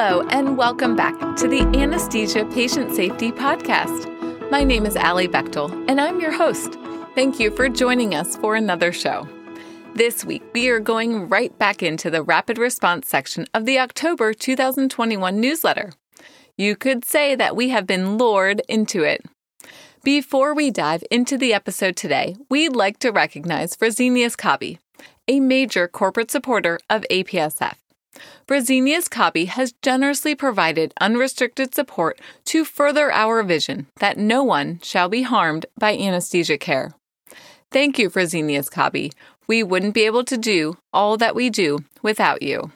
Hello, and welcome back to the Anesthesia Patient Safety Podcast. My name is Allie Bechtel, and I'm your host. Thank you for joining us for another show. This week, we are going right back into the rapid response section of the October 2021 newsletter. You could say that we have been lured into it. Before we dive into the episode today, we'd like to recognize Fresenius Kabi, a major corporate supporter of APSF. Fresenius Kabi has generously provided unrestricted support to further our vision that no one shall be harmed by anesthesia care. Thank you, Fresenius Kabi. We wouldn't be able to do all that we do without you.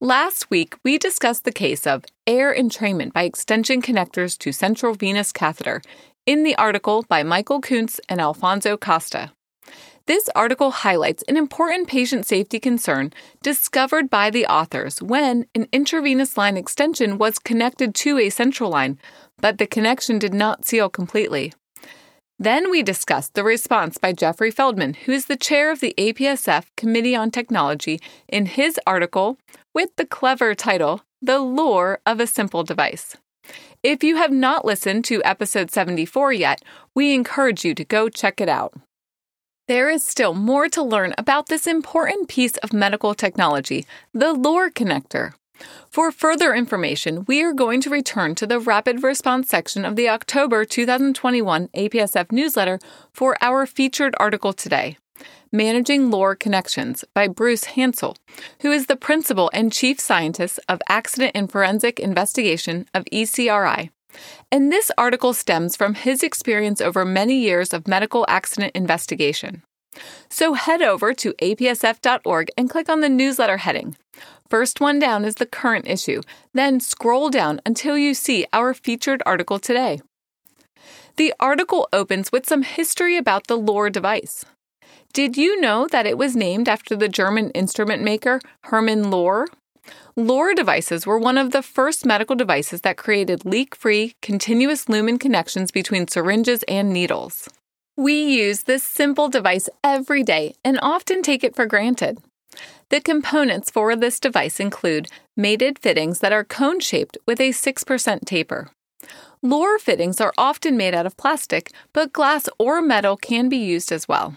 Last week, we discussed the case of air entrainment by extension connectors to central venous catheter in the article by Michael Kuntz and Alfonso Costa. This article highlights an important patient safety concern discovered by the authors when an intravenous line extension was connected to a central line, but the connection did not seal completely. Then we discussed the response by Jeffrey Feldman, who is the chair of the APSF Committee on Technology, in his article with the clever title, The Lore of a Simple Device. If you have not listened to episode 74 yet, we encourage you to go check it out. There is still more to learn about this important piece of medical technology, the Luer connector. For further information, we are going to return to the rapid response section of the October 2021 APSF newsletter for our featured article today. Managing Luer Connections by Bruce Hansel, who is the principal and chief scientist of Accident and Forensic Investigation of ECRI. And this article stems from his experience over many years of medical accident investigation. So head over to apsf.org and click on the newsletter heading. First one down is the current issue, then scroll down until you see our featured article today. The article opens with some history about the Luer device. Did you know that it was named after the German instrument maker Hermann Luer? Luer devices were one of the first medical devices that created leak free, continuous lumen connections between syringes and needles. We use this simple device every day and often take it for granted. The components for this device include mated fittings that are cone shaped with a 6% taper. Luer fittings are often made out of plastic, but glass or metal can be used as well.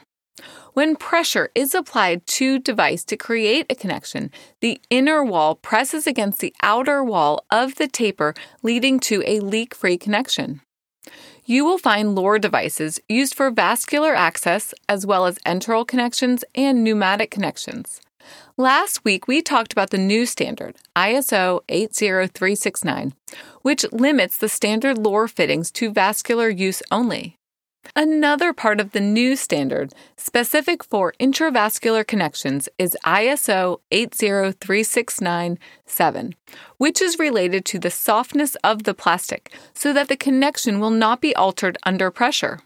When pressure is applied to device to create a connection, the inner wall presses against the outer wall of the taper, leading to a leak-free connection. You will find Luer devices used for vascular access as well as enteral connections and pneumatic connections. Last week, we talked about the new standard, ISO 80369, which limits the standard Luer fittings to vascular use only. Another part of the new standard, specific for intravascular connections, is ISO 803697, which is related to the softness of the plastic so that the connection will not be altered under pressure.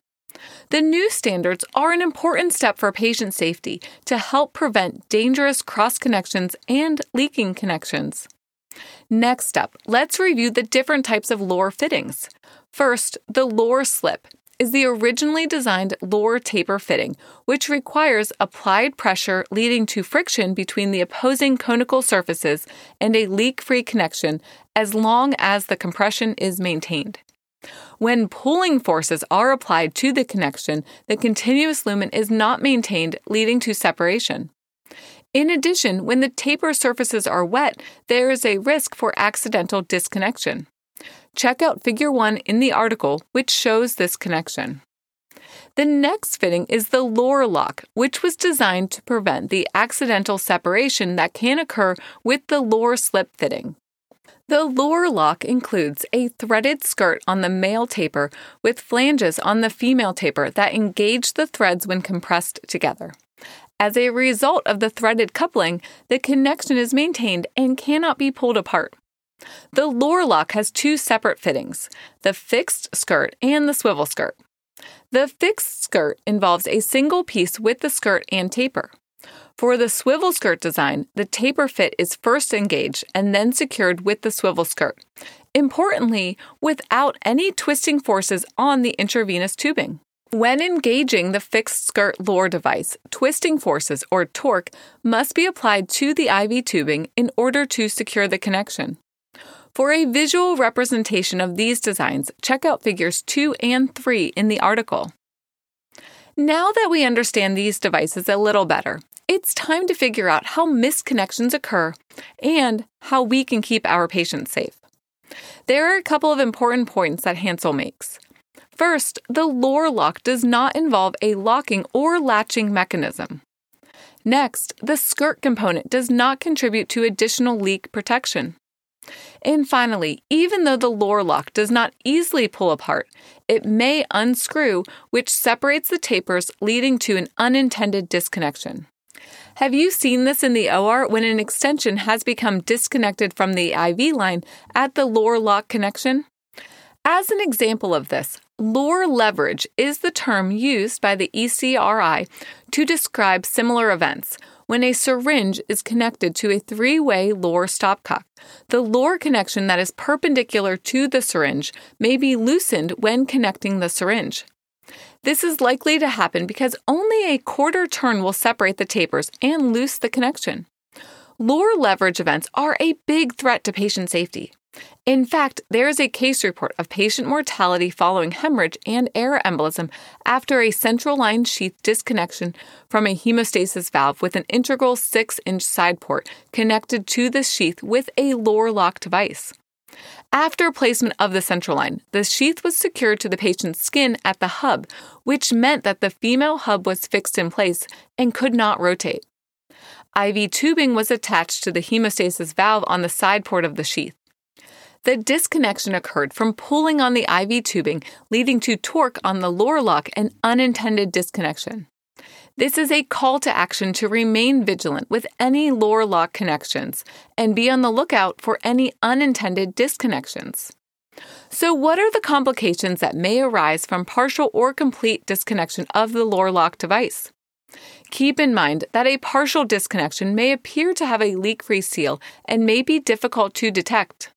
The new standards are an important step for patient safety to help prevent dangerous cross connections and leaking connections. Next up, let's review the different types of Luer fittings. First, the Luer slip is the originally designed Luer taper fitting, which requires applied pressure leading to friction between the opposing conical surfaces and a leak free connection as long as the compression is maintained. When pulling forces are applied to the connection, the continuous lumen is not maintained, leading to separation. In addition, when the taper surfaces are wet, there is a risk for accidental disconnection. Check out Figure 1 in the article, which shows this connection. The next fitting is the Luer lock, which was designed to prevent the accidental separation that can occur with the Luer slip fitting. The Luer lock includes a threaded skirt on the male taper with flanges on the female taper that engage the threads when compressed together. As a result of the threaded coupling, the connection is maintained and cannot be pulled apart. The Luer-Lock has two separate fittings the fixed skirt and the swivel skirt. The fixed skirt involves a single piece with the skirt and taper. For the swivel skirt design, the taper fit is first engaged and then secured with the swivel skirt. Importantly, without any twisting forces on the intravenous tubing. When engaging the fixed skirt Luer device, twisting forces or torque must be applied to the IV tubing in order to secure the connection. For a visual representation of these designs, check out figures 2 and 3 in the article. Now that we understand these devices a little better, it's time to figure out how misconnections occur and how we can keep our patients safe. There are a couple of important points that Hansel makes. First, the Luer-Lock does not involve a locking or latching mechanism. Next, the skirt component does not contribute to additional leak protection. And finally, even though the Luer-Lock does not easily pull apart, it may unscrew, which separates the tapers, leading to an unintended disconnection. Have you seen this in the OR when an extension has become disconnected from the IV line at the Luer-Lock connection? As an example of this, Luer leverage is the term used by the ECRI to describe similar events. When a syringe is connected to a three way Luer stopcock, the Luer connection that is perpendicular to the syringe may be loosened when connecting the syringe. This is likely to happen because only a quarter turn will separate the tapers and loose the connection. Luer leverage events are a big threat to patient safety. In fact, there is a case report of patient mortality following hemorrhage and air embolism after a central line sheath disconnection from a hemostasis valve with an integral 6 inch side port connected to the sheath with a Luer-Lock device. After placement of the central line, the sheath was secured to the patient's skin at the hub, which meant that the female hub was fixed in place and could not rotate. IV tubing was attached to the hemostasis valve on the side port of the sheath. The disconnection occurred from pulling on the IV tubing, leading to torque on the Luer-Lock and unintended disconnection. This is a call to action to remain vigilant with any Luer-Lock connections and be on the lookout for any unintended disconnections. So, what are the complications that may arise from partial or complete disconnection of the Luer-Lock device? Keep in mind that a partial disconnection may appear to have a leak free seal and may be difficult to detect.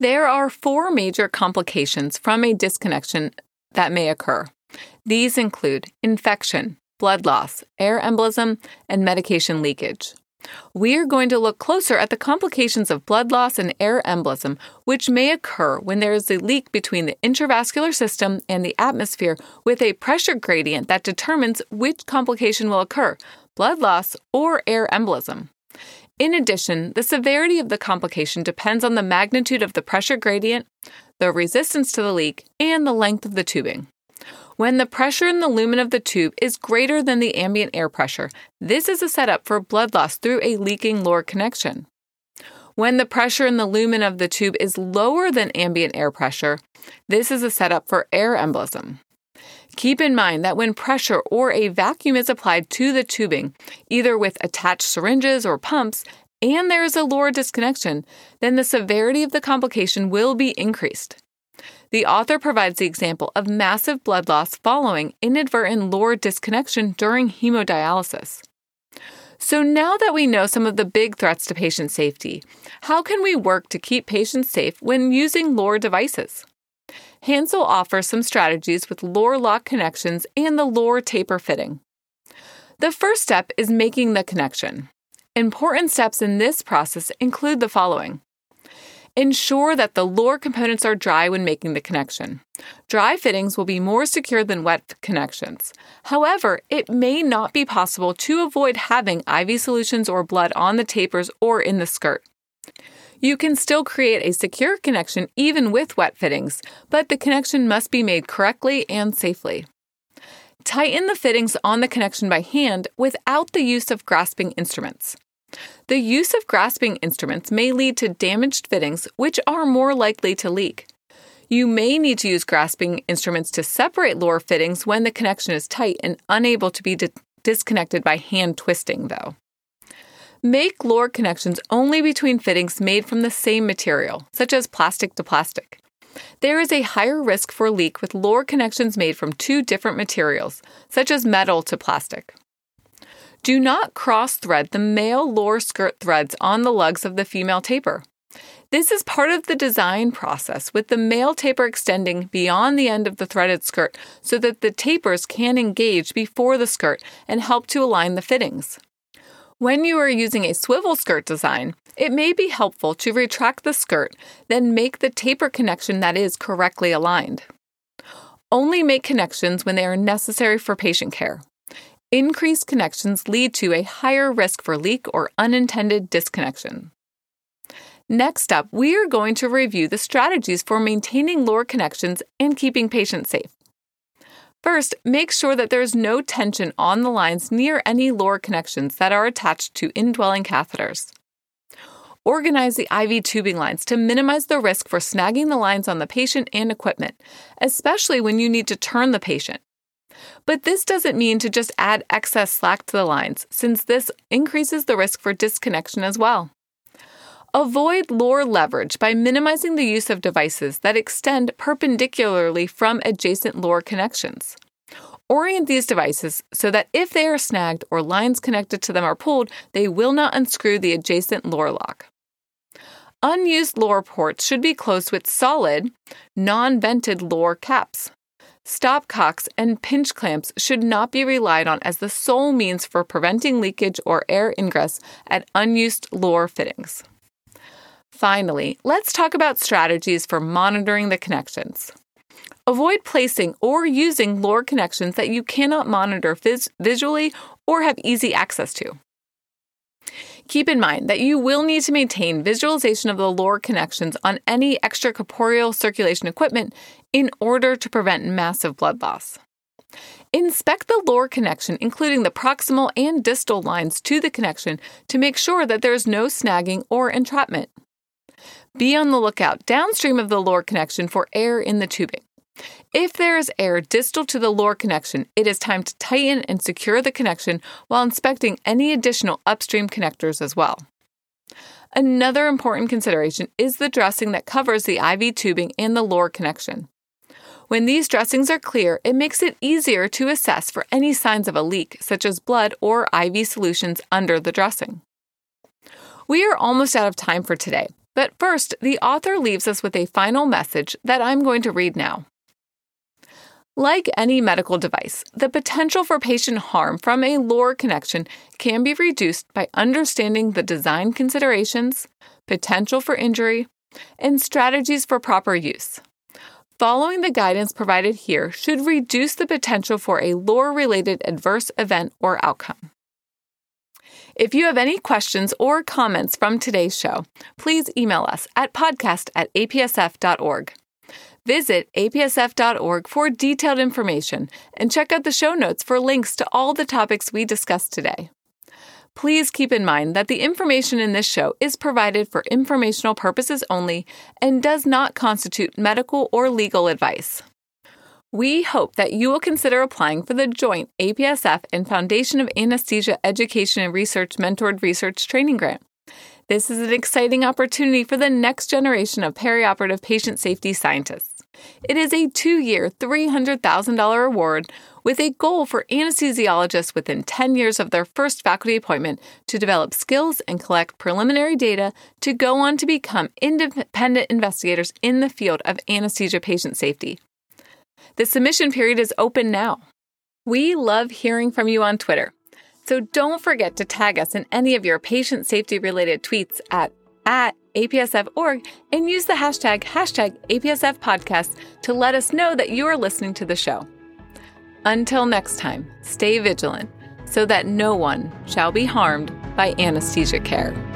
There are four major complications from a disconnection that may occur. These include infection, blood loss, air embolism, and medication leakage. We are going to look closer at the complications of blood loss and air embolism, which may occur when there is a leak between the intravascular system and the atmosphere with a pressure gradient that determines which complication will occur blood loss or air embolism. In addition, the severity of the complication depends on the magnitude of the pressure gradient, the resistance to the leak, and the length of the tubing. When the pressure in the lumen of the tube is greater than the ambient air pressure, this is a setup for blood loss through a leaking Luer connection. When the pressure in the lumen of the tube is lower than ambient air pressure, this is a setup for air embolism. Keep in mind that when pressure or a vacuum is applied to the tubing, either with attached syringes or pumps, and there is a Luer disconnection, then the severity of the complication will be increased. The author provides the example of massive blood loss following inadvertent Luer disconnection during hemodialysis. So, now that we know some of the big threats to patient safety, how can we work to keep patients safe when using Luer devices? Hansel offers some strategies with Luer-Lock connections and the Luer taper fitting. The first step is making the connection. Important steps in this process include the following. Ensure that the Luer components are dry when making the connection. Dry fittings will be more secure than wet connections. However, it may not be possible to avoid having IV solutions or blood on the tapers or in the skirt. You can still create a secure connection even with wet fittings, but the connection must be made correctly and safely. Tighten the fittings on the connection by hand without the use of grasping instruments. The use of grasping instruments may lead to damaged fittings, which are more likely to leak. You may need to use grasping instruments to separate Luer fittings when the connection is tight and unable to be di- disconnected by hand twisting, though. Make Luer connections only between fittings made from the same material, such as plastic to plastic. There is a higher risk for leak with Luer connections made from two different materials, such as metal to plastic. Do not cross thread the male Luer skirt threads on the lugs of the female taper. This is part of the design process, with the male taper extending beyond the end of the threaded skirt so that the tapers can engage before the skirt and help to align the fittings. When you are using a swivel skirt design, it may be helpful to retract the skirt, then make the taper connection that is correctly aligned. Only make connections when they are necessary for patient care. Increased connections lead to a higher risk for leak or unintended disconnection. Next up, we are going to review the strategies for maintaining Luer connections and keeping patients safe. First, make sure that there is no tension on the lines near any Luer connections that are attached to indwelling catheters. Organize the IV tubing lines to minimize the risk for snagging the lines on the patient and equipment, especially when you need to turn the patient. But this doesn't mean to just add excess slack to the lines, since this increases the risk for disconnection as well. Avoid Luer leverage by minimizing the use of devices that extend perpendicularly from adjacent Luer connections. Orient these devices so that if they are snagged or lines connected to them are pulled, they will not unscrew the adjacent Luer lock. Unused Luer ports should be closed with solid, non vented Luer caps. Stopcocks and pinch clamps should not be relied on as the sole means for preventing leakage or air ingress at unused Luer fittings. Finally, let's talk about strategies for monitoring the connections. Avoid placing or using Luer connections that you cannot monitor vis- visually or have easy access to. Keep in mind that you will need to maintain visualization of the Luer connections on any extracorporeal circulation equipment in order to prevent massive blood loss. Inspect the Luer connection, including the proximal and distal lines to the connection, to make sure that there is no snagging or entrapment. Be on the lookout downstream of the Luer connection for air in the tubing. If there is air distal to the Luer connection, it is time to tighten and secure the connection while inspecting any additional upstream connectors as well. Another important consideration is the dressing that covers the IV tubing and the Luer connection. When these dressings are clear, it makes it easier to assess for any signs of a leak, such as blood or IV solutions under the dressing. We are almost out of time for today, but first, the author leaves us with a final message that I'm going to read now. Like any medical device, the potential for patient harm from a Luer connection can be reduced by understanding the design considerations, potential for injury, and strategies for proper use. Following the guidance provided here should reduce the potential for a Luer related adverse event or outcome. If you have any questions or comments from today's show, please email us at podcast at apsf.org. Visit apsf.org for detailed information and check out the show notes for links to all the topics we discussed today. Please keep in mind that the information in this show is provided for informational purposes only and does not constitute medical or legal advice. We hope that you will consider applying for the joint APSF and Foundation of Anesthesia Education and Research Mentored Research Training Grant. This is an exciting opportunity for the next generation of perioperative patient safety scientists. It is a two year, $300,000 award with a goal for anesthesiologists within 10 years of their first faculty appointment to develop skills and collect preliminary data to go on to become independent investigators in the field of anesthesia patient safety. The submission period is open now. We love hearing from you on Twitter. So don't forget to tag us in any of your patient safety related tweets at, at APSF.org and use the hashtag, hashtag APSF podcast to let us know that you are listening to the show. Until next time, stay vigilant so that no one shall be harmed by anesthesia care.